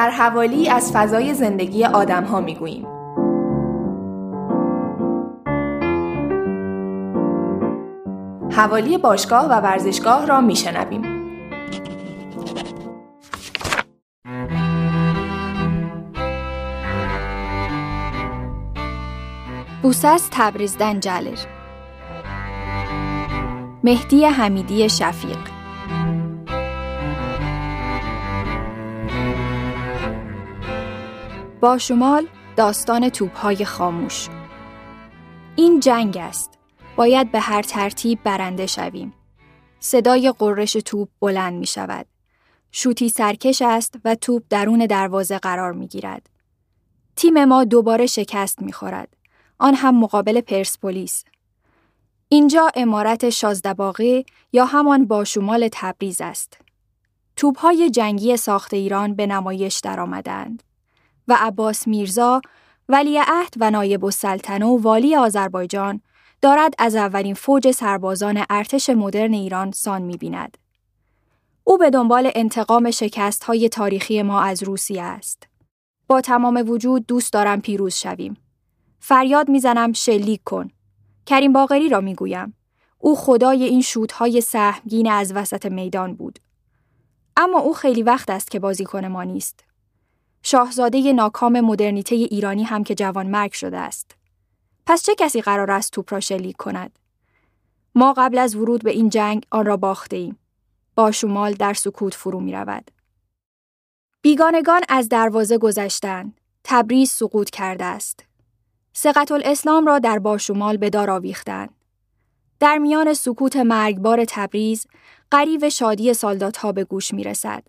در حوالی از فضای زندگی آدم ها می گوییم. حوالی باشگاه و ورزشگاه را می شنویم. بوسس تبریزدن جلر مهدی حمیدی شفیق با شمال داستان توپهای خاموش. این جنگ است. باید به هر ترتیب برنده شویم. صدای قررش توپ بلند می شود شوتی سرکش است و توپ درون دروازه قرار می گیرد تیم ما دوباره شکست می خورد آن هم مقابل پرسپولیس. اینجا امارت شازدباغه یا همان باشمال تبریز است. توبهای جنگی ساخت ایران به نمایش درآمدند. و عباس میرزا ولیعهد و نایب السلطنه و والی آذربایجان دارد از اولین فوج سربازان ارتش مدرن ایران سان می‌بیند. او به دنبال انتقام شکست های تاریخی ما از روسیه است. با تمام وجود دوست دارم پیروز شویم. فریاد می‌زنم شلیک کن. کریم باقری را می‌گویم. او خدای این شوتهای سهمگین از وسط میدان بود. اما او خیلی وقت است که بازیکن ما نیست. شاهزاده ناکام مدرنیته ایرانی هم که جوان مرگ شده است. پس چه کسی قرار است توپ را شلیک کند؟ ما قبل از ورود به این جنگ آن را باخته ایم. با شمال در سکوت فرو می رود. بیگانگان از دروازه گذشتند. تبریز سقوط کرده است. سقط الاسلام را در باشمال به دار آویختند. در میان سکوت مرگبار تبریز، قریب شادی سالدات ها به گوش می رسد.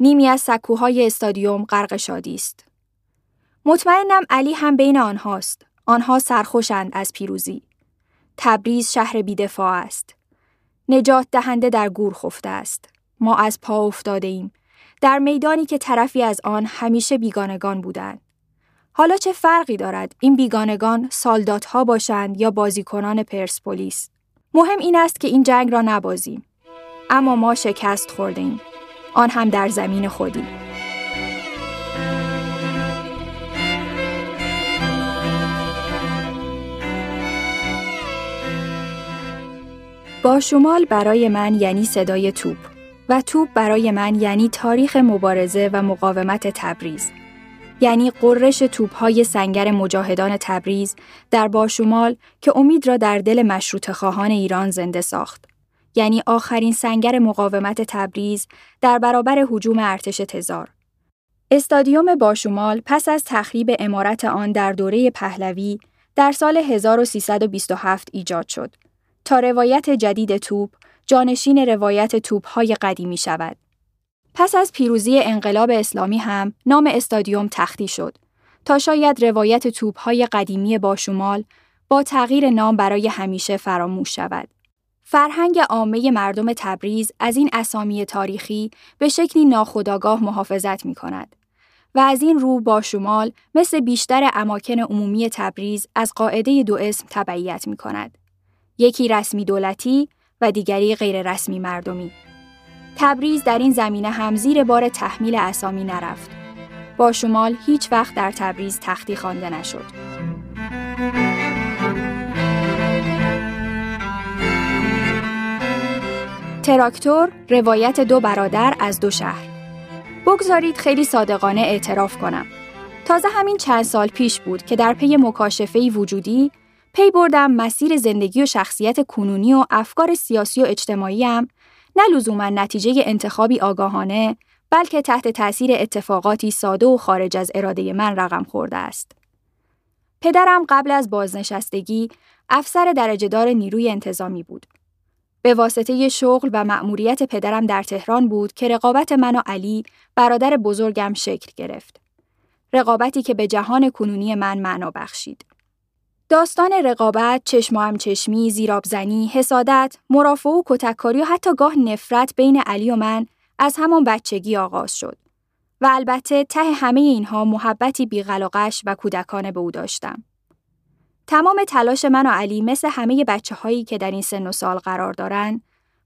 نیمی از سکوهای استادیوم غرق شادی است. مطمئنم علی هم بین آنهاست. آنها سرخوشند از پیروزی. تبریز شهر بیدفاع است. نجات دهنده در گور خفته است. ما از پا افتاده ایم. در میدانی که طرفی از آن همیشه بیگانگان بودند. حالا چه فرقی دارد این بیگانگان سالدات ها باشند یا بازیکنان پرسپولیس مهم این است که این جنگ را نبازیم اما ما شکست خوردیم آن هم در زمین خودی با شمال برای من یعنی صدای توپ و توپ برای من یعنی تاریخ مبارزه و مقاومت تبریز یعنی قررش توپهای سنگر مجاهدان تبریز در باشمال که امید را در دل مشروط خواهان ایران زنده ساخت. یعنی آخرین سنگر مقاومت تبریز در برابر حجوم ارتش تزار. استادیوم باشمال پس از تخریب امارت آن در دوره پهلوی در سال 1327 ایجاد شد تا روایت جدید توپ جانشین روایت توپهای قدیمی شود. پس از پیروزی انقلاب اسلامی هم نام استادیوم تختی شد تا شاید روایت توپهای قدیمی باشمال با تغییر نام برای همیشه فراموش شود. فرهنگ عامه مردم تبریز از این اسامی تاریخی به شکلی ناخودآگاه محافظت می کند و از این رو با شمال مثل بیشتر اماکن عمومی تبریز از قاعده دو اسم تبعیت می کند. یکی رسمی دولتی و دیگری غیر رسمی مردمی. تبریز در این زمینه هم زیر بار تحمیل اسامی نرفت. با شمال هیچ وقت در تبریز تختی خوانده نشد. تراکتور روایت دو برادر از دو شهر بگذارید خیلی صادقانه اعتراف کنم تازه همین چند سال پیش بود که در پی مکاشفه وجودی پی بردم مسیر زندگی و شخصیت کنونی و افکار سیاسی و اجتماعی هم نه لزوما نتیجه انتخابی آگاهانه بلکه تحت تأثیر اتفاقاتی ساده و خارج از اراده من رقم خورده است. پدرم قبل از بازنشستگی افسر درجهدار نیروی انتظامی بود. به واسطه شغل و مأموریت پدرم در تهران بود که رقابت من و علی برادر بزرگم شکل گرفت. رقابتی که به جهان کنونی من معنا بخشید. داستان رقابت، چشم چشمی، زیرابزنی، حسادت، مرافع و کتککاری و حتی گاه نفرت بین علی و من از همان بچگی آغاز شد. و البته ته همه اینها محبتی بیغلاقش و کودکانه به او داشتم. تمام تلاش من و علی مثل همه بچه هایی که در این سن و سال قرار دارند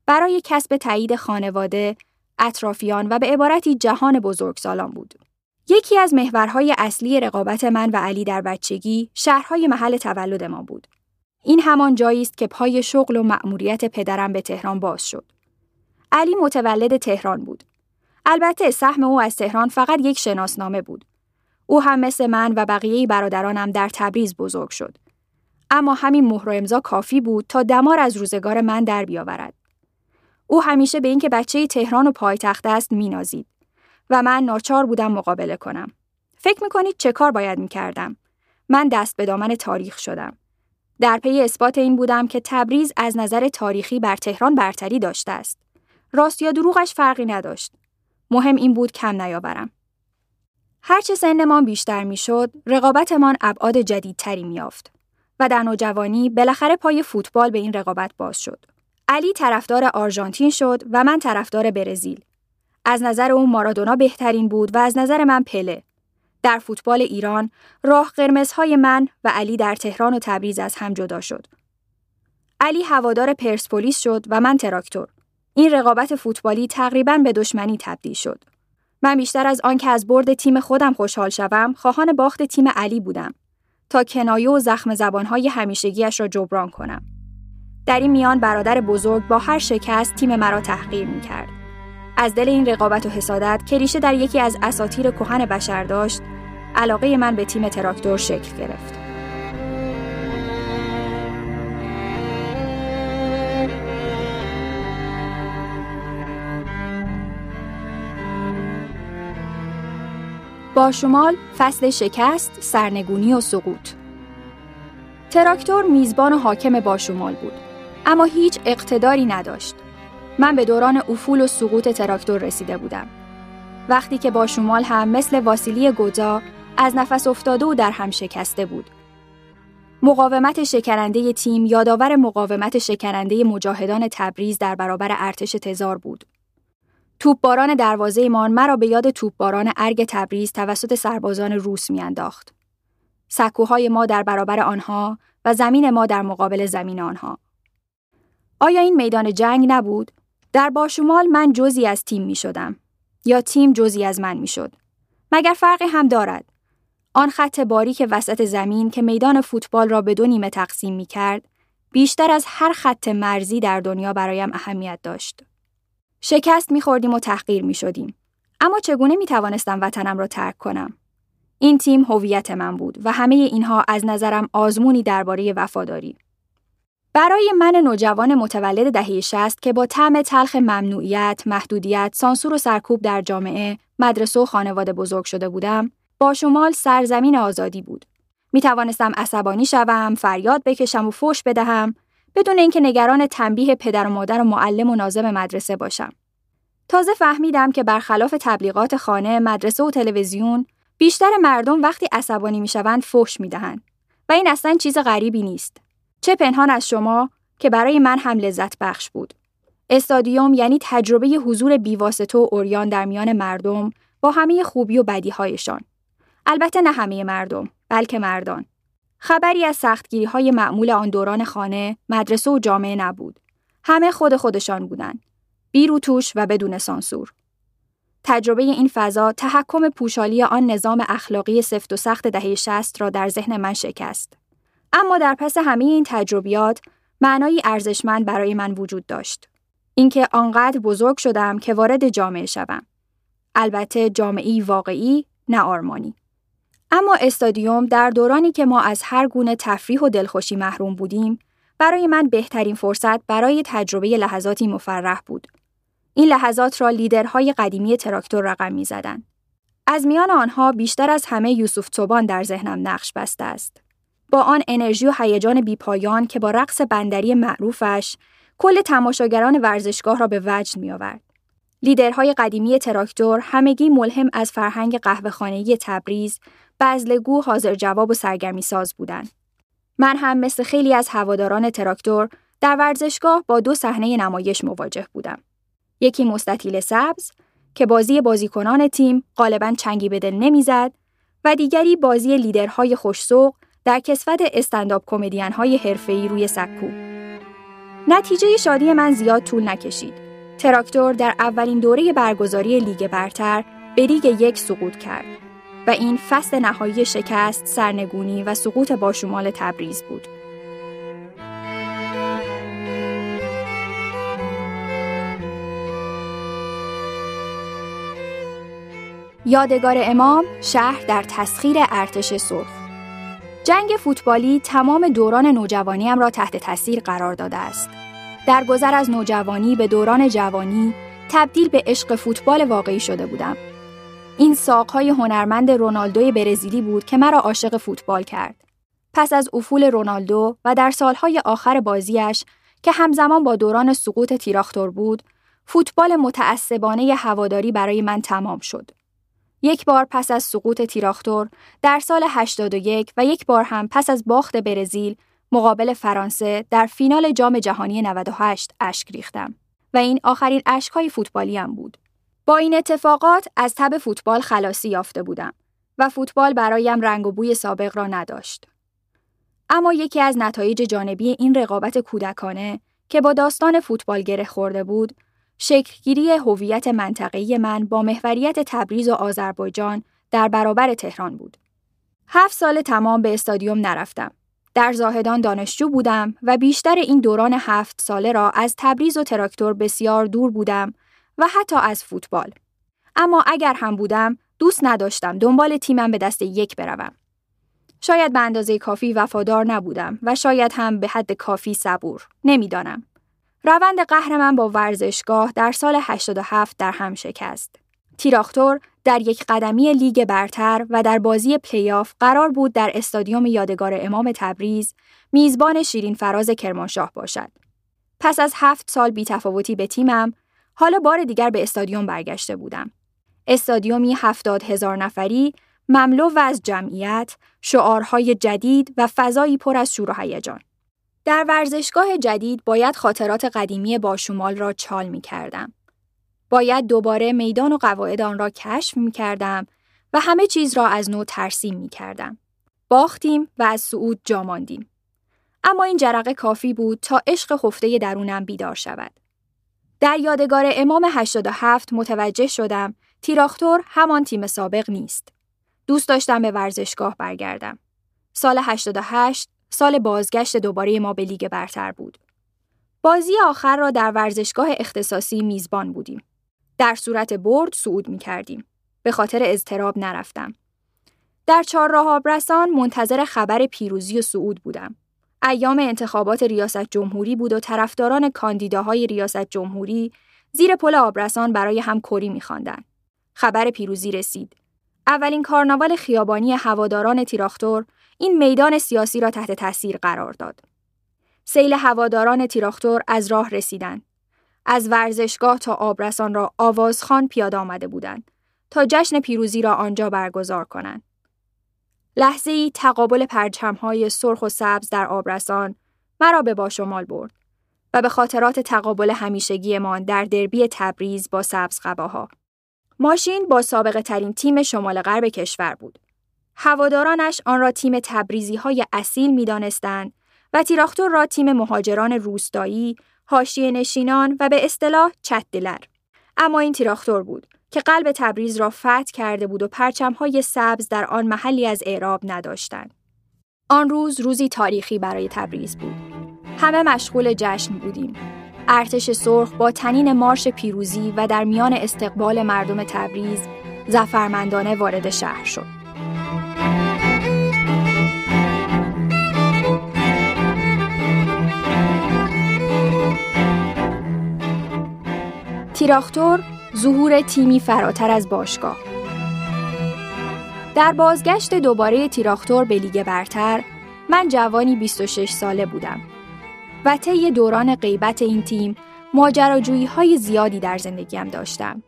برای کسب تایید خانواده اطرافیان و به عبارتی جهان بزرگسالان بود. یکی از محورهای اصلی رقابت من و علی در بچگی شهرهای محل تولد ما بود. این همان جایی است که پای شغل و مأموریت پدرم به تهران باز شد. علی متولد تهران بود. البته سهم او از تهران فقط یک شناسنامه بود. او هم مثل من و بقیه برادرانم در تبریز بزرگ شد. اما همین مهر و امضا کافی بود تا دمار از روزگار من در بیاورد. او همیشه به اینکه بچه تهران و پایتخت است مینازید و من ناچار بودم مقابله کنم. فکر می‌کنید چه کار باید می‌کردم؟ من دست به دامن تاریخ شدم. در پی اثبات این بودم که تبریز از نظر تاریخی بر تهران برتری داشته است. راست یا دروغش فرقی نداشت. مهم این بود کم نیاورم. هرچه سنمان بیشتر می‌شد، رقابتمان ابعاد جدیدتری میافت و در نوجوانی بالاخره پای فوتبال به این رقابت باز شد. علی طرفدار آرژانتین شد و من طرفدار برزیل. از نظر او مارادونا بهترین بود و از نظر من پله. در فوتبال ایران راه قرمزهای من و علی در تهران و تبریز از هم جدا شد. علی هوادار پرسپولیس شد و من تراکتور. این رقابت فوتبالی تقریبا به دشمنی تبدیل شد. من بیشتر از آنکه از برد تیم خودم خوشحال شوم، خواهان باخت تیم علی بودم تا کنایه و زخم زبانهای همیشگیش را جبران کنم. در این میان برادر بزرگ با هر شکست تیم مرا تحقیر می کرد. از دل این رقابت و حسادت که ریشه در یکی از اساتیر کهن بشر داشت، علاقه من به تیم تراکتور شکل گرفت. با شمال فصل شکست، سرنگونی و سقوط. تراکتور میزبان حاکم با شمال بود اما هیچ اقتداری نداشت. من به دوران افول و سقوط تراکتور رسیده بودم. وقتی که با شمال هم مثل واسیلی گوزا از نفس افتاده و در هم شکسته بود. مقاومت شکننده تیم یادآور مقاومت شکننده مجاهدان تبریز در برابر ارتش تزار بود. توپباران دروازه‌مان مرا به یاد توپباران ارگ تبریز توسط سربازان روس میانداخت. سکوهای ما در برابر آنها و زمین ما در مقابل زمین آنها. آیا این میدان جنگ نبود؟ در باشمال من جزی از تیم می شدم. یا تیم جزی از من می شد. مگر فرقی هم دارد. آن خط باریک وسط زمین که میدان فوتبال را به دو نیمه تقسیم می کرد، بیشتر از هر خط مرزی در دنیا برایم اهمیت داشت. شکست میخوردیم و تحقیر می‌شدیم. اما چگونه می توانستم وطنم را ترک کنم؟ این تیم هویت من بود و همه اینها از نظرم آزمونی درباره وفاداری. برای من نوجوان متولد دهه 60 که با طعم تلخ ممنوعیت، محدودیت، سانسور و سرکوب در جامعه، مدرسه و خانواده بزرگ شده بودم، با شمال سرزمین آزادی بود. می توانستم عصبانی شوم، فریاد بکشم و فوش بدهم، بدون اینکه نگران تنبیه پدر و مادر و معلم و ناظم مدرسه باشم. تازه فهمیدم که برخلاف تبلیغات خانه، مدرسه و تلویزیون، بیشتر مردم وقتی عصبانی می‌شوند فحش می‌دهند و این اصلا چیز غریبی نیست. چه پنهان از شما که برای من هم لذت بخش بود. استادیوم یعنی تجربه حضور بیواسطه و اوریان در میان مردم با همه خوبی و بدیهایشان. البته نه همه مردم، بلکه مردان. خبری از سختگیری های معمول آن دوران خانه، مدرسه و جامعه نبود. همه خود خودشان بودند. بی توش و بدون سانسور. تجربه این فضا تحکم پوشالی آن نظام اخلاقی سفت و سخت دهه شست را در ذهن من شکست. اما در پس همه این تجربیات معنایی ارزشمند برای من وجود داشت. اینکه آنقدر بزرگ شدم که وارد جامعه شوم. البته جامعی واقعی نه آرمانی. اما استادیوم در دورانی که ما از هر گونه تفریح و دلخوشی محروم بودیم، برای من بهترین فرصت برای تجربه لحظاتی مفرح بود. این لحظات را لیدرهای قدیمی تراکتور رقم می زدن. از میان آنها بیشتر از همه یوسف توبان در ذهنم نقش بسته است. با آن انرژی و هیجان بیپایان که با رقص بندری معروفش کل تماشاگران ورزشگاه را به وجد می آورد. لیدرهای قدیمی تراکتور همگی ملهم از فرهنگ قهوه‌خانه‌ای تبریز بذله‌گو حاضر جواب و سرگرمی ساز بودند. من هم مثل خیلی از هواداران تراکتور در ورزشگاه با دو صحنه نمایش مواجه بودم. یکی مستطیل سبز که بازی بازیکنان تیم غالبا چنگی به دل نمی‌زد و دیگری بازی لیدرهای خوش‌ذوق در کسوت stand-up comedian های حرفه‌ای روی سکو. نتیجه شادی من زیاد طول نکشید. تراکتور در اولین دوره برگزاری لیگ برتر به لیگ یک سقوط کرد و این فصل نهایی شکست، سرنگونی و سقوط باشمال تبریز بود. یادگار امام شهر در تسخیر ارتش سرخ جنگ فوتبالی تمام دوران نوجوانیم را تحت تاثیر قرار داده است. در گذر از نوجوانی به دوران جوانی تبدیل به عشق فوتبال واقعی شده بودم. این ساقهای هنرمند رونالدوی برزیلی بود که مرا عاشق فوتبال کرد. پس از افول رونالدو و در سالهای آخر بازیش که همزمان با دوران سقوط تیراختور بود، فوتبال متعصبانه هواداری برای من تمام شد. یک بار پس از سقوط تیراختور در سال 81 و یک بار هم پس از باخت برزیل مقابل فرانسه در فینال جام جهانی 98 اشک ریختم و این آخرین اشکهای فوتبالی هم بود. با این اتفاقات از تب فوتبال خلاصی یافته بودم و فوتبال برایم رنگ و بوی سابق را نداشت. اما یکی از نتایج جانبی این رقابت کودکانه که با داستان فوتبال گره خورده بود، شکلگیری هویت منطقه‌ای من با محوریت تبریز و آذربایجان در برابر تهران بود. هفت سال تمام به استادیوم نرفتم. در زاهدان دانشجو بودم و بیشتر این دوران هفت ساله را از تبریز و تراکتور بسیار دور بودم و حتی از فوتبال. اما اگر هم بودم دوست نداشتم دنبال تیمم به دسته یک بروم. شاید به اندازه کافی وفادار نبودم و شاید هم به حد کافی صبور. نمی‌دانم. روند قهر من با ورزشگاه در سال 87 در هم شکست. تیراختور در یک قدمی لیگ برتر و در بازی پلی‌آف قرار بود در استادیوم یادگار امام تبریز میزبان شیرین فراز کرمانشاه باشد. پس از هفت سال بیتفاوتی به تیمم، حالا بار دیگر به استادیوم برگشته بودم. استادیومی هفتاد هزار نفری، مملو و از جمعیت، شعارهای جدید و فضایی پر از شور و هیجان. در ورزشگاه جدید باید خاطرات قدیمی باشمال را چال می کردم. باید دوباره میدان و قواعد آن را کشف می کردم و همه چیز را از نو ترسیم می کردم. باختیم و از صعود جاماندیم. اما این جرقه کافی بود تا عشق خفته درونم بیدار شود. در یادگار امام 87 متوجه شدم تیراختور همان تیم سابق نیست. دوست داشتم به ورزشگاه برگردم. سال 88 سال بازگشت دوباره ما به لیگ برتر بود. بازی آخر را در ورزشگاه اختصاصی میزبان بودیم. در صورت برد صعود می کردیم. به خاطر اضطراب نرفتم. در چهارراه آبرسان منتظر خبر پیروزی و صعود بودم. ایام انتخابات ریاست جمهوری بود و طرفداران کاندیداهای ریاست جمهوری زیر پل آبرسان برای هم کری میخواندند. خبر پیروزی رسید. اولین کارناوال خیابانی هواداران تیراختور این میدان سیاسی را تحت تاثیر قرار داد. سیل هواداران تیراختور از راه رسیدند. از ورزشگاه تا آبرسان را آوازخان پیاده آمده بودند تا جشن پیروزی را آنجا برگزار کنند. لحظه ای تقابل پرچمهای سرخ و سبز در آبرسان مرا به باشمال برد و به خاطرات تقابل همیشگیمان در دربی تبریز با سبز قباها. ماشین با سابقه ترین تیم شمال غرب کشور بود. هوادارانش آن را تیم تبریزی های اصیل می دانستند و تیراختور را تیم مهاجران روستایی، حاشیه نشینان و به اصطلاح چتدلر. اما این تیراختور بود که قلب تبریز را فتح کرده بود و پرچمهای سبز در آن محلی از اعراب نداشتند. آن روز روزی تاریخی برای تبریز بود. همه مشغول جشن بودیم. ارتش سرخ با تنین مارش پیروزی و در میان استقبال مردم تبریز زفرمندانه وارد شهر شد. تیراختور ظهور تیمی فراتر از باشگاه در بازگشت دوباره تیراختور به لیگ برتر من جوانی 26 ساله بودم و طی دوران غیبت این تیم ماجراجویی های زیادی در زندگیم داشتم.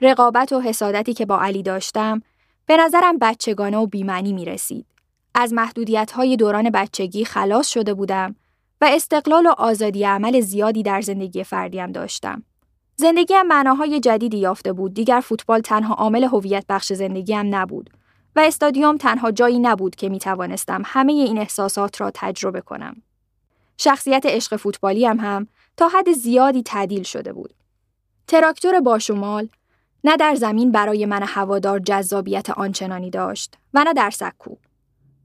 رقابت و حسادتی که با علی داشتم به نظرم بچگانه و بیمعنی می رسید. از محدودیت های دوران بچگی خلاص شده بودم و استقلال و آزادی عمل زیادی در زندگی فردیم داشتم. زندگیم معناهای جدیدی یافته بود. دیگر فوتبال تنها عامل هویت بخش زندگیم نبود و استادیوم تنها جایی نبود که می توانستم همه این احساسات را تجربه کنم. شخصیت عشق فوتبالی هم, هم تا حد زیادی تعدیل شده بود. تراکتور باشمال نه در زمین برای من هوادار جذابیت آنچنانی داشت و نه در سکو.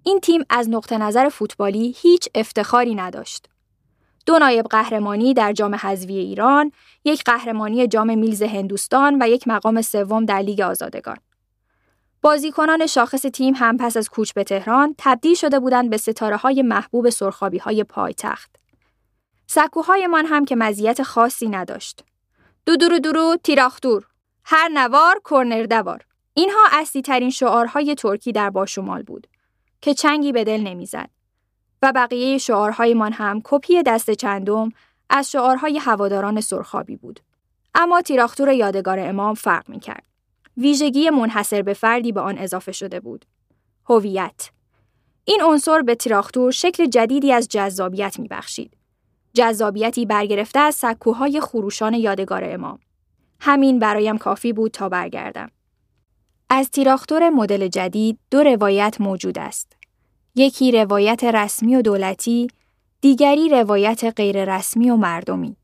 این تیم از نقطه نظر فوتبالی هیچ افتخاری نداشت. دو نایب قهرمانی در جام حذفی ایران، یک قهرمانی جام میلز هندوستان و یک مقام سوم در لیگ آزادگان. بازیکنان شاخص تیم هم پس از کوچ به تهران تبدیل شده بودند به ستاره های محبوب سرخابی های پایتخت. سکوهایمان هم که مزیت خاصی نداشت. دودورو دورو تیراختور هر نوار کرنر دوار اینها اصلی ترین شعارهای ترکی در باشمال بود که چنگی به دل نمی‌زد و بقیه شعارهایمان هم کپی دست چندم از شعارهای هواداران سرخابی بود. اما تیراختور یادگار امام فرق می کرد. ویژگی منحصر به فردی به آن اضافه شده بود. هویت. این عنصر به تیراختور شکل جدیدی از جذابیت می بخشید. جذابیتی برگرفته از سکوهای خروشان یادگار امام. همین برایم کافی بود تا برگردم. از تیراختور مدل جدید دو روایت موجود است. یکی روایت رسمی و دولتی، دیگری روایت غیر رسمی و مردمی.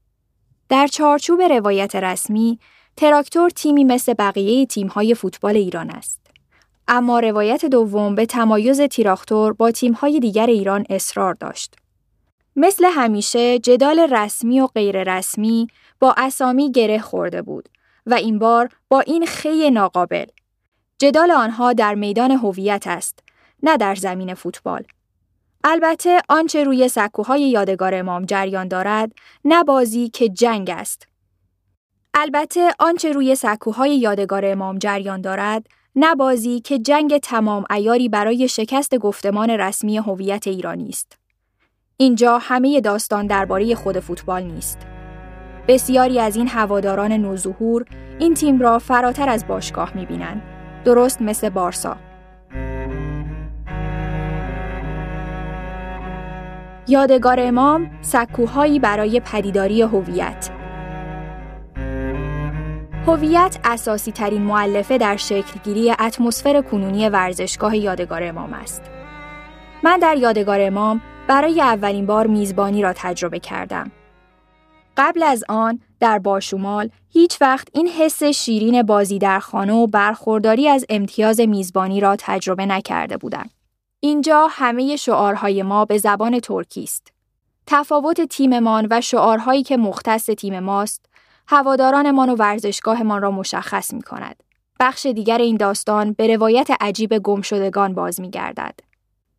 در چارچوب روایت رسمی، تراکتور تیمی مثل بقیه تیم‌های فوتبال ایران است. اما روایت دوم به تمایز تیراختور با تیم‌های دیگر ایران اصرار داشت. مثل همیشه جدال رسمی و غیر رسمی با اسامی گره خورده بود و این بار با این خی ناقابل. جدال آنها در میدان هویت است، نه در زمین فوتبال. البته آنچه روی سکوهای یادگار امام جریان دارد، نه بازی که جنگ است. البته آنچه روی سکوهای یادگار امام جریان دارد، نه بازی که جنگ تمام ایاری برای شکست گفتمان رسمی هویت ایرانی است. اینجا همه داستان درباره خود فوتبال نیست. بسیاری از این هواداران نوظهور این تیم را فراتر از باشگاه می‌بینند. درست مثل بارسا. یادگار امام سکوهایی برای پدیداری هویت هویت اساسی ترین معلفه در شکلگیری اتمسفر کنونی ورزشگاه یادگار امام است. من در یادگار امام برای اولین بار میزبانی را تجربه کردم. قبل از آن در باشومال هیچ وقت این حس شیرین بازی در خانه و برخورداری از امتیاز میزبانی را تجربه نکرده بودم. اینجا همه شعارهای ما به زبان ترکی است. تفاوت تیممان و شعارهایی که مختص تیم ماست، هوادارانمان و ورزشگاهمان را مشخص می کند. بخش دیگر این داستان به روایت عجیب گمشدگان باز می گردد.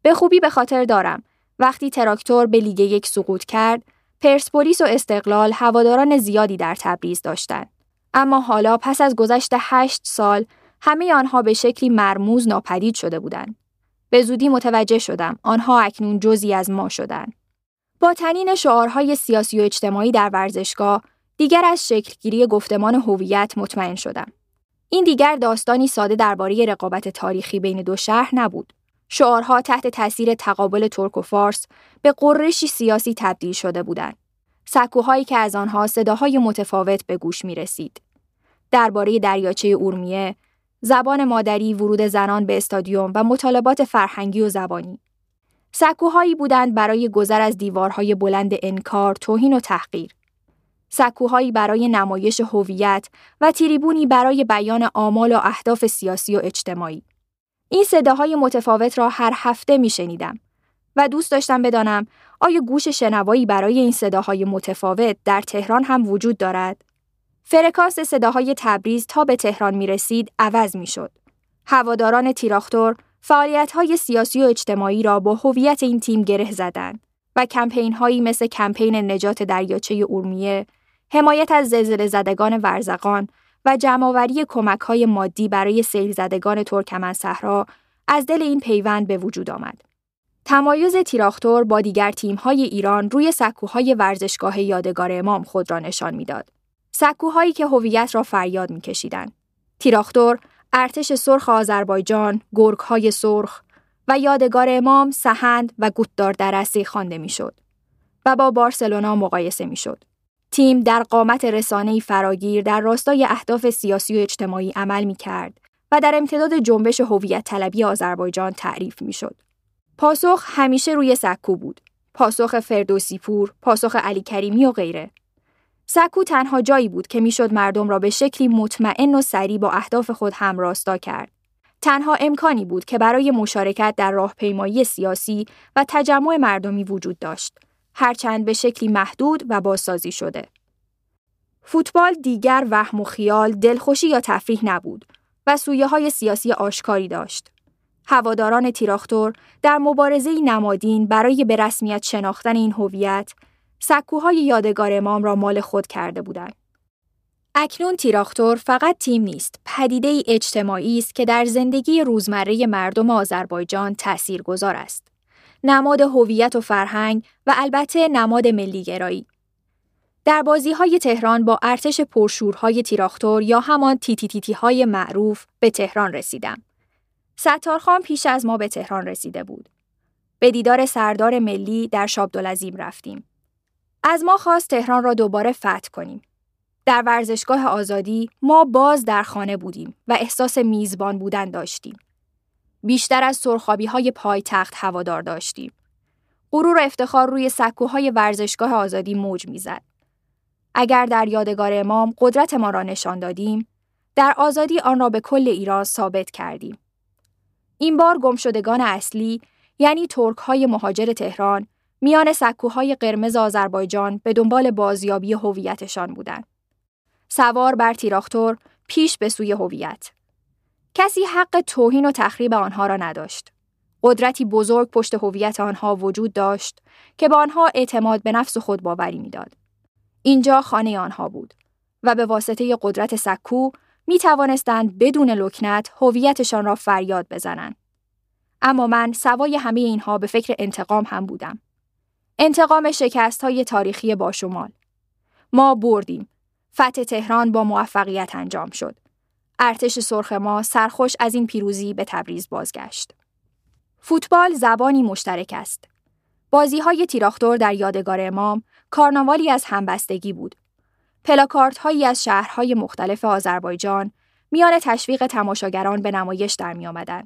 به خوبی به خاطر دارم وقتی تراکتور به لیگ یک سقوط کرد، پرسپولیس و استقلال هواداران زیادی در تبریز داشتند. اما حالا پس از گذشت هشت سال همه آنها به شکلی مرموز ناپدید شده بودند. به زودی متوجه شدم آنها اکنون جزی از ما شدند. با تنین شعارهای سیاسی و اجتماعی در ورزشگاه دیگر از شکلگیری گفتمان هویت مطمئن شدم. این دیگر داستانی ساده درباره رقابت تاریخی بین دو شهر نبود. شعارها تحت تاثیر تقابل ترک و فارس به قرشی سیاسی تبدیل شده بودند. سکوهایی که از آنها صداهای متفاوت به گوش می رسید. درباره دریاچه اورمیه، زبان مادری، ورود زنان به استادیوم و مطالبات فرهنگی و زبانی. سکوهایی بودند برای گذر از دیوارهای بلند انکار، توهین و تحقیر. سکوهایی برای نمایش هویت و تریبونی برای بیان آمال و اهداف سیاسی و اجتماعی. این صداهای متفاوت را هر هفته می شنیدم و دوست داشتم بدانم آیا گوش شنوایی برای این صداهای متفاوت در تهران هم وجود دارد؟ فرکانس صداهای تبریز تا به تهران می رسید عوض می شد. هواداران تیراختور فعالیت های سیاسی و اجتماعی را با هویت این تیم گره زدند و کمپین هایی مثل کمپین نجات دریاچه اورمیه، حمایت از زلزله زدگان ورزقان و جمعآوری کمک های مادی برای سیل زدگان ترکمن صحرا از دل این پیوند به وجود آمد. تمایز تیراختور با دیگر های ایران روی سکوهای ورزشگاه یادگار امام خود را نشان می‌داد. سکوهایی که هویت را فریاد میکشیدند. تیراختور، ارتش سرخ آذربایجان، های سرخ و یادگار امام سهند و گوتدار درسی خوانده می‌شد و با بارسلونا مقایسه می‌شد. تیم در قامت رسانه‌ای فراگیر در راستای اهداف سیاسی و اجتماعی عمل می کرد و در امتداد جنبش هویت طلبی آذربایجان تعریف می شد. پاسخ همیشه روی سکو بود. پاسخ فردوسی پور، پاسخ علی کریمی و غیره. سکو تنها جایی بود که می‌شد مردم را به شکلی مطمئن و سریع با اهداف خود همراستا کرد. تنها امکانی بود که برای مشارکت در راهپیمایی سیاسی و تجمع مردمی وجود داشت. هرچند به شکلی محدود و بازسازی شده. فوتبال دیگر وهم و خیال، دلخوشی یا تفریح نبود و سویه های سیاسی آشکاری داشت. هواداران تیراختور در مبارزه نمادین برای به رسمیت شناختن این هویت، سکوهای یادگار امام را مال خود کرده بودند. اکنون تیراختور فقط تیم نیست، پدیده اجتماعی است که در زندگی روزمره مردم آذربایجان تأثیرگذار است. نماد هویت و فرهنگ و البته نماد ملیگرایی. در بازی های تهران با ارتش پرشورهای تیراختور یا همان تیتی تیتی های معروف به تهران رسیدم. ستارخان پیش از ما به تهران رسیده بود. به دیدار سردار ملی در شابدالعظیم رفتیم. از ما خواست تهران را دوباره فتح کنیم. در ورزشگاه آزادی ما باز در خانه بودیم و احساس میزبان بودن داشتیم. بیشتر از سرخابی های تخت هوادار داشتیم. غرور و افتخار روی سکوهای ورزشگاه آزادی موج می‌زد. اگر در یادگار امام قدرت ما را نشان دادیم، در آزادی آن را به کل ایران ثابت کردیم. این بار گمشدگان اصلی یعنی ترک های مهاجر تهران میان سکوهای قرمز آذربایجان به دنبال بازیابی هویتشان بودند. سوار بر تیراختور پیش به سوی هویت. کسی حق توهین و تخریب آنها را نداشت. قدرتی بزرگ پشت هویت آنها وجود داشت که به آنها اعتماد به نفس و خود باوری می‌داد. اینجا خانه آنها بود و به واسطه قدرت سکو می توانستند بدون لکنت هویتشان را فریاد بزنند. اما من سوای همه اینها به فکر انتقام هم بودم. انتقام شکست های تاریخی باشمال. ما بردیم. فتح تهران با موفقیت انجام شد. ارتش سرخ ما سرخوش از این پیروزی به تبریز بازگشت. فوتبال زبانی مشترک است. بازی های تیراختور در یادگار امام کارناوالی از همبستگی بود. پلاکارت هایی از شهرهای مختلف آذربایجان میان تشویق تماشاگران به نمایش در می آمدن.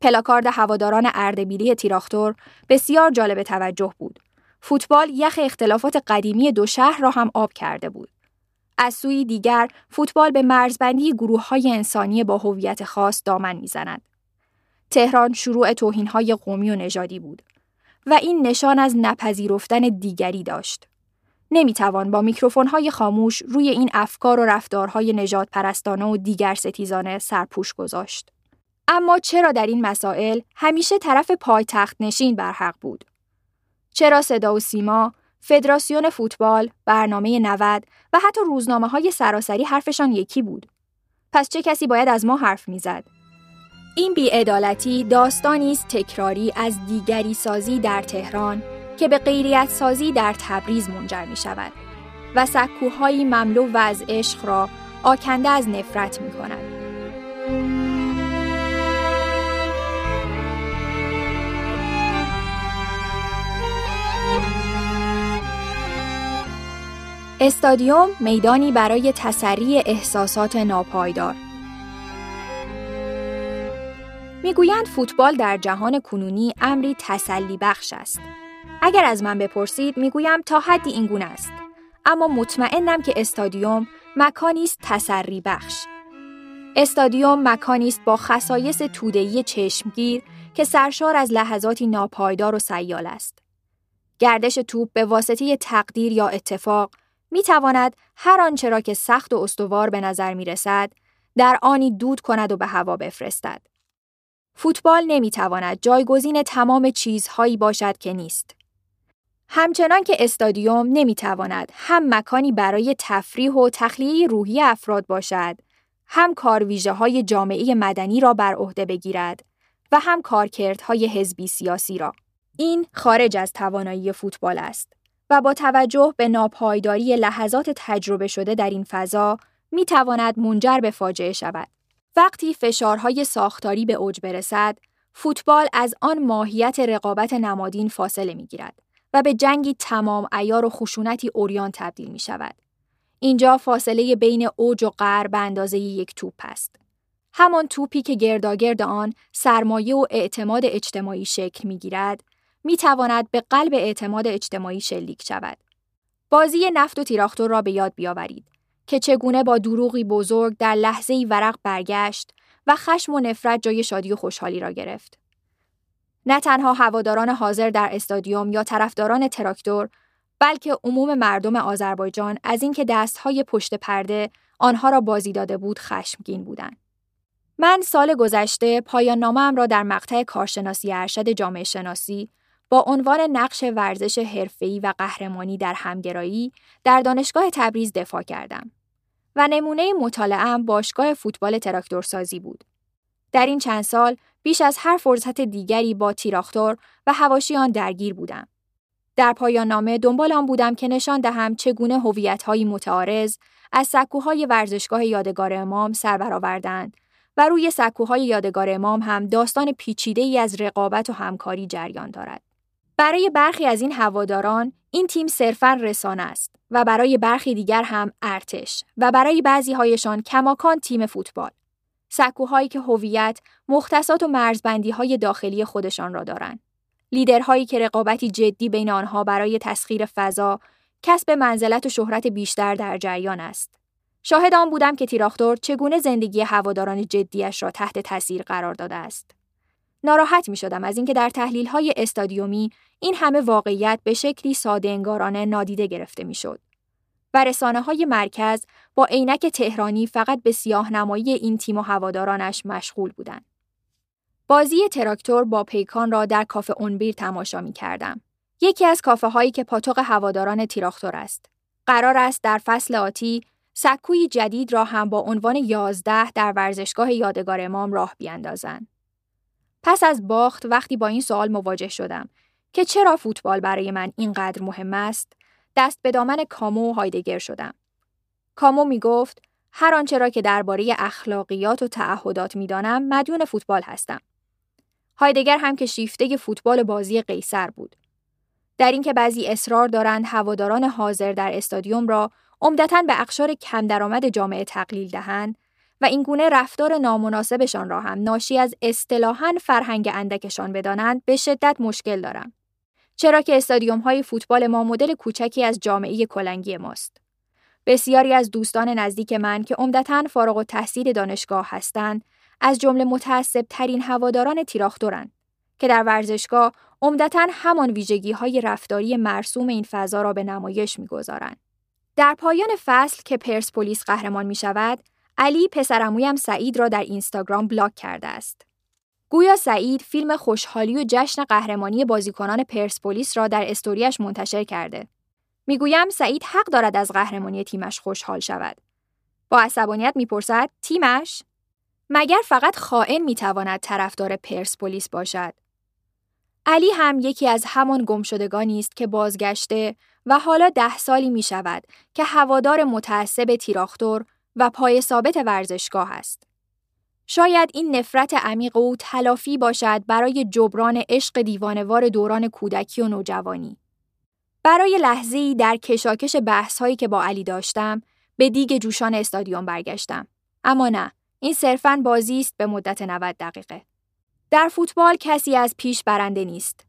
پلاکارد هواداران اردبیلی تیراختور بسیار جالب توجه بود. فوتبال یخ اختلافات قدیمی دو شهر را هم آب کرده بود. از سوی دیگر فوتبال به مرزبندی گروه های انسانی با هویت خاص دامن می‌زند. تهران شروع توهین های قومی و نژادی بود و این نشان از نپذیرفتن دیگری داشت. نمی‌توان با میکروفون های خاموش روی این افکار و رفتارهای نجات پرستانه و دیگر ستیزانه سرپوش گذاشت. اما چرا در این مسائل همیشه طرف پایتخت نشین برحق بود؟ چرا صدا و سیما، فدراسیون فوتبال، برنامه 90 و حتی روزنامه های سراسری حرفشان یکی بود؟ پس چه کسی باید از ما حرف می‌زد؟ این بیعدالتی داستانی است تکراری از دیگری سازی در تهران که به غیریت سازی در تبریز منجر می شود و سکوهایی مملو و از عشق را آکنده از نفرت می کند. استادیوم میدانی برای تسری احساسات ناپایدار می‌گویند فوتبال در جهان کنونی امری تسلی بخش است. اگر از من بپرسید می‌گویم تا حدی این گونه است. اما مطمئنم که استادیوم مکانی است تسری بخش. استادیوم مکانی است با خصایص توده‌ای چشمگیر که سرشار از لحظاتی ناپایدار و سیال است. گردش توپ به واسطه تقدیر یا اتفاق می تواند هر آنچه را که سخت و استوار به نظر می رسد در آنی دود کند و به هوا بفرستد. فوتبال نمی تواند جایگزین تمام چیزهایی باشد که نیست. همچنان که استادیوم نمی تواند هم مکانی برای تفریح و تخلیه روحی افراد باشد، هم کارویژه های جامعه مدنی را بر عهده بگیرد و هم کارکردهای حزبی سیاسی را. این خارج از توانایی فوتبال است. و با توجه به ناپایداری لحظات تجربه شده در این فضا می تواند منجر به فاجعه شود. وقتی فشارهای ساختاری به اوج برسد، فوتبال از آن ماهیت رقابت نمادین فاصله می گیرد و به جنگی تمام ایار و خشونتی اوریان تبدیل می شود. اینجا فاصله بین اوج و به اندازه یک توپ است. همان توپی که گرداگرد آن سرمایه و اعتماد اجتماعی شکل می گیرد، می تواند به قلب اعتماد اجتماعی شلیک شود. بازی نفت و تیراختور را به یاد بیاورید که چگونه با دروغی بزرگ در لحظه ای ورق برگشت و خشم و نفرت جای شادی و خوشحالی را گرفت. نه تنها هواداران حاضر در استادیوم یا طرفداران تراکتور بلکه عموم مردم آذربایجان از اینکه دستهای پشت پرده آنها را بازی داده بود خشمگین بودند. من سال گذشته پایان نامم را در مقطع کارشناسی ارشد جامعه شناسی با عنوان نقش ورزش حرفه‌ای و قهرمانی در همگرایی در دانشگاه تبریز دفاع کردم و نمونه مطالعه‌ام باشگاه فوتبال تراکتورسازی بود. در این چند سال بیش از هر فرصت دیگری با تیراختور و هواشی آن درگیر بودم. در پایان نامه دنبال آن بودم که نشان دهم چگونه هویت‌های متعارض از سکوهای ورزشگاه یادگار امام سر برآوردند و روی سکوهای یادگار امام هم داستان پیچیده ای از رقابت و همکاری جریان دارد. برای برخی از این هواداران این تیم صرفا رسانه است و برای برخی دیگر هم ارتش و برای بعضی هایشان کماکان تیم فوتبال. سکوهایی که هویت، مختصات و مرزبندی های داخلی خودشان را دارند. لیدرهایی که رقابتی جدی بین آنها برای تسخیر فضا، کسب منزلت و شهرت بیشتر در جریان است. شاهد آن بودم که تیراختور چگونه زندگی هواداران جدیش را تحت تاثیر قرار داده است. ناراحت می شدم از اینکه در تحلیل های استادیومی این همه واقعیت به شکلی ساده انگارانه نادیده گرفته می شد. و رسانه های مرکز با عینک تهرانی فقط به سیاه نمایی این تیم و هوادارانش مشغول بودند. بازی تراکتور با پیکان را در کافه اونبیر تماشا می کردم. یکی از کافه هایی که پاتوق هواداران تیراختور است. قرار است در فصل آتی سکوی جدید را هم با عنوان یازده در ورزشگاه یادگار امام راه بیاندازند. پس از باخت وقتی با این سوال مواجه شدم که چرا فوتبال برای من اینقدر مهم است، دست به دامن کامو و هایدگر شدم. کامو می گفت هر آنچه را که درباره اخلاقیات و تعهدات می‌دانم مدیون فوتبال هستم. هایدگر هم که شیفته فوتبال بازی قیصر بود. در اینکه بعضی اصرار دارند هواداران حاضر در استادیوم را عمدتا به اقشار کم درآمد جامعه تقلیل دهند و اینگونه رفتار نامناسبشان را هم ناشی از اصطلاحاً فرهنگ اندکشان بدانند به شدت مشکل دارم. چرا که استادیوم های فوتبال ما مدل کوچکی از جامعه کلنگی ماست. بسیاری از دوستان نزدیک من که عمدتا فارغ و تحصیل دانشگاه هستند، از جمله متعصب ترین هواداران تیراختورند که در ورزشگاه عمدتا همان ویژگی های رفتاری مرسوم این فضا را به نمایش می‌گذارند. در پایان فصل که پرسپولیس قهرمان می شود، علی پسرمویم سعید را در اینستاگرام بلاک کرده است. گویا سعید فیلم خوشحالی و جشن قهرمانی بازیکنان پرسپولیس را در استوریش منتشر کرده. می‌گویم سعید حق دارد از قهرمانی تیمش خوشحال شود. با عصبانیت می‌پرسد تیمش مگر فقط خائن می‌تواند طرفدار پرسپولیس باشد علی هم یکی از همان گمشدگانی است که بازگشته و حالا ده سالی می شود که هوادار متعصب تیراختور و پای ثابت ورزشگاه است. شاید این نفرت عمیق او تلافی باشد برای جبران عشق دیوانوار دوران کودکی و نوجوانی. برای لحظه‌ای در کشاکش بحث‌هایی که با علی داشتم، به دیگ جوشان استادیوم برگشتم. اما نه، این صرفاً بازی است به مدت 90 دقیقه. در فوتبال کسی از پیش برنده نیست.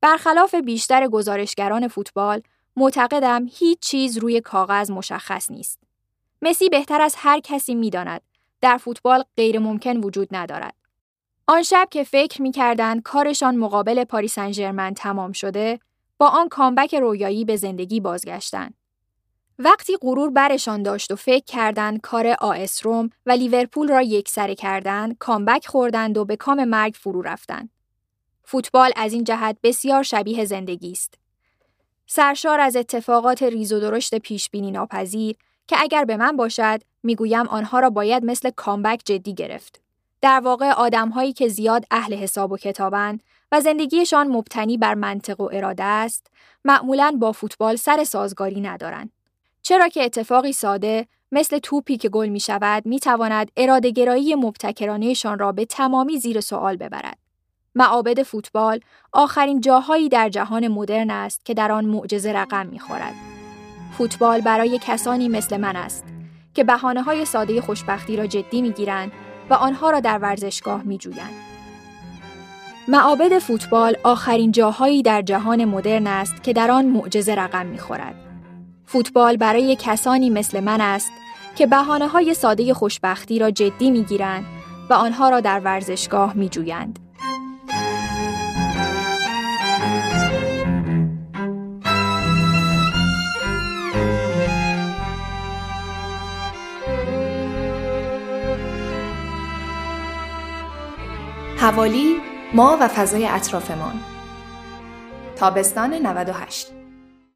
برخلاف بیشتر گزارشگران فوتبال، معتقدم هیچ چیز روی کاغذ مشخص نیست. مسی بهتر از هر کسی می‌داند در فوتبال غیر ممکن وجود ندارد. آن شب که فکر می کردن کارشان مقابل پاریس سن تمام شده، با آن comeback رویایی به زندگی بازگشتند. وقتی غرور برشان داشت و فکر کردند کار آس روم و لیورپول را یکسره کردند، comeback خوردند و به کام مرگ فرو رفتند. فوتبال از این جهت بسیار شبیه زندگی است. سرشار از اتفاقات ریز و درشت پیش بینی ناپذیر که اگر به من باشد می‌گویم آنها را باید مثل کامبک جدی گرفت. در واقع آدمهایی که زیاد اهل حساب و کتابند و زندگیشان مبتنی بر منطق و اراده است، معمولا با فوتبال سر سازگاری ندارند. چرا که اتفاقی ساده مثل توپی که گل می شود می تواند ارادهگرایی مبتکرانهشان را به تمامی زیر سوال ببرد. معابد فوتبال آخرین جاهایی در جهان مدرن است که در آن معجزه رقم می خورد. فوتبال برای کسانی مثل من است که بحانه های ساده خوشبختی را جدی می گیرند و آنها را در ورزشگاه می جویند. معابد فوتبال آخرین جاهایی در جهان مدرن است که در آن معجزه رقم می خورد. فوتبال برای کسانی مثل من است که بحانه های ساده خوشبختی را جدی می گیرند و آنها را در ورزشگاه می جویند. حوالی ما و فضای اطرافمان. تابستان 98